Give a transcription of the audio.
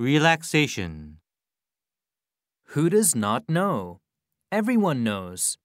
Relaxation. Who does not know? Everyone knows.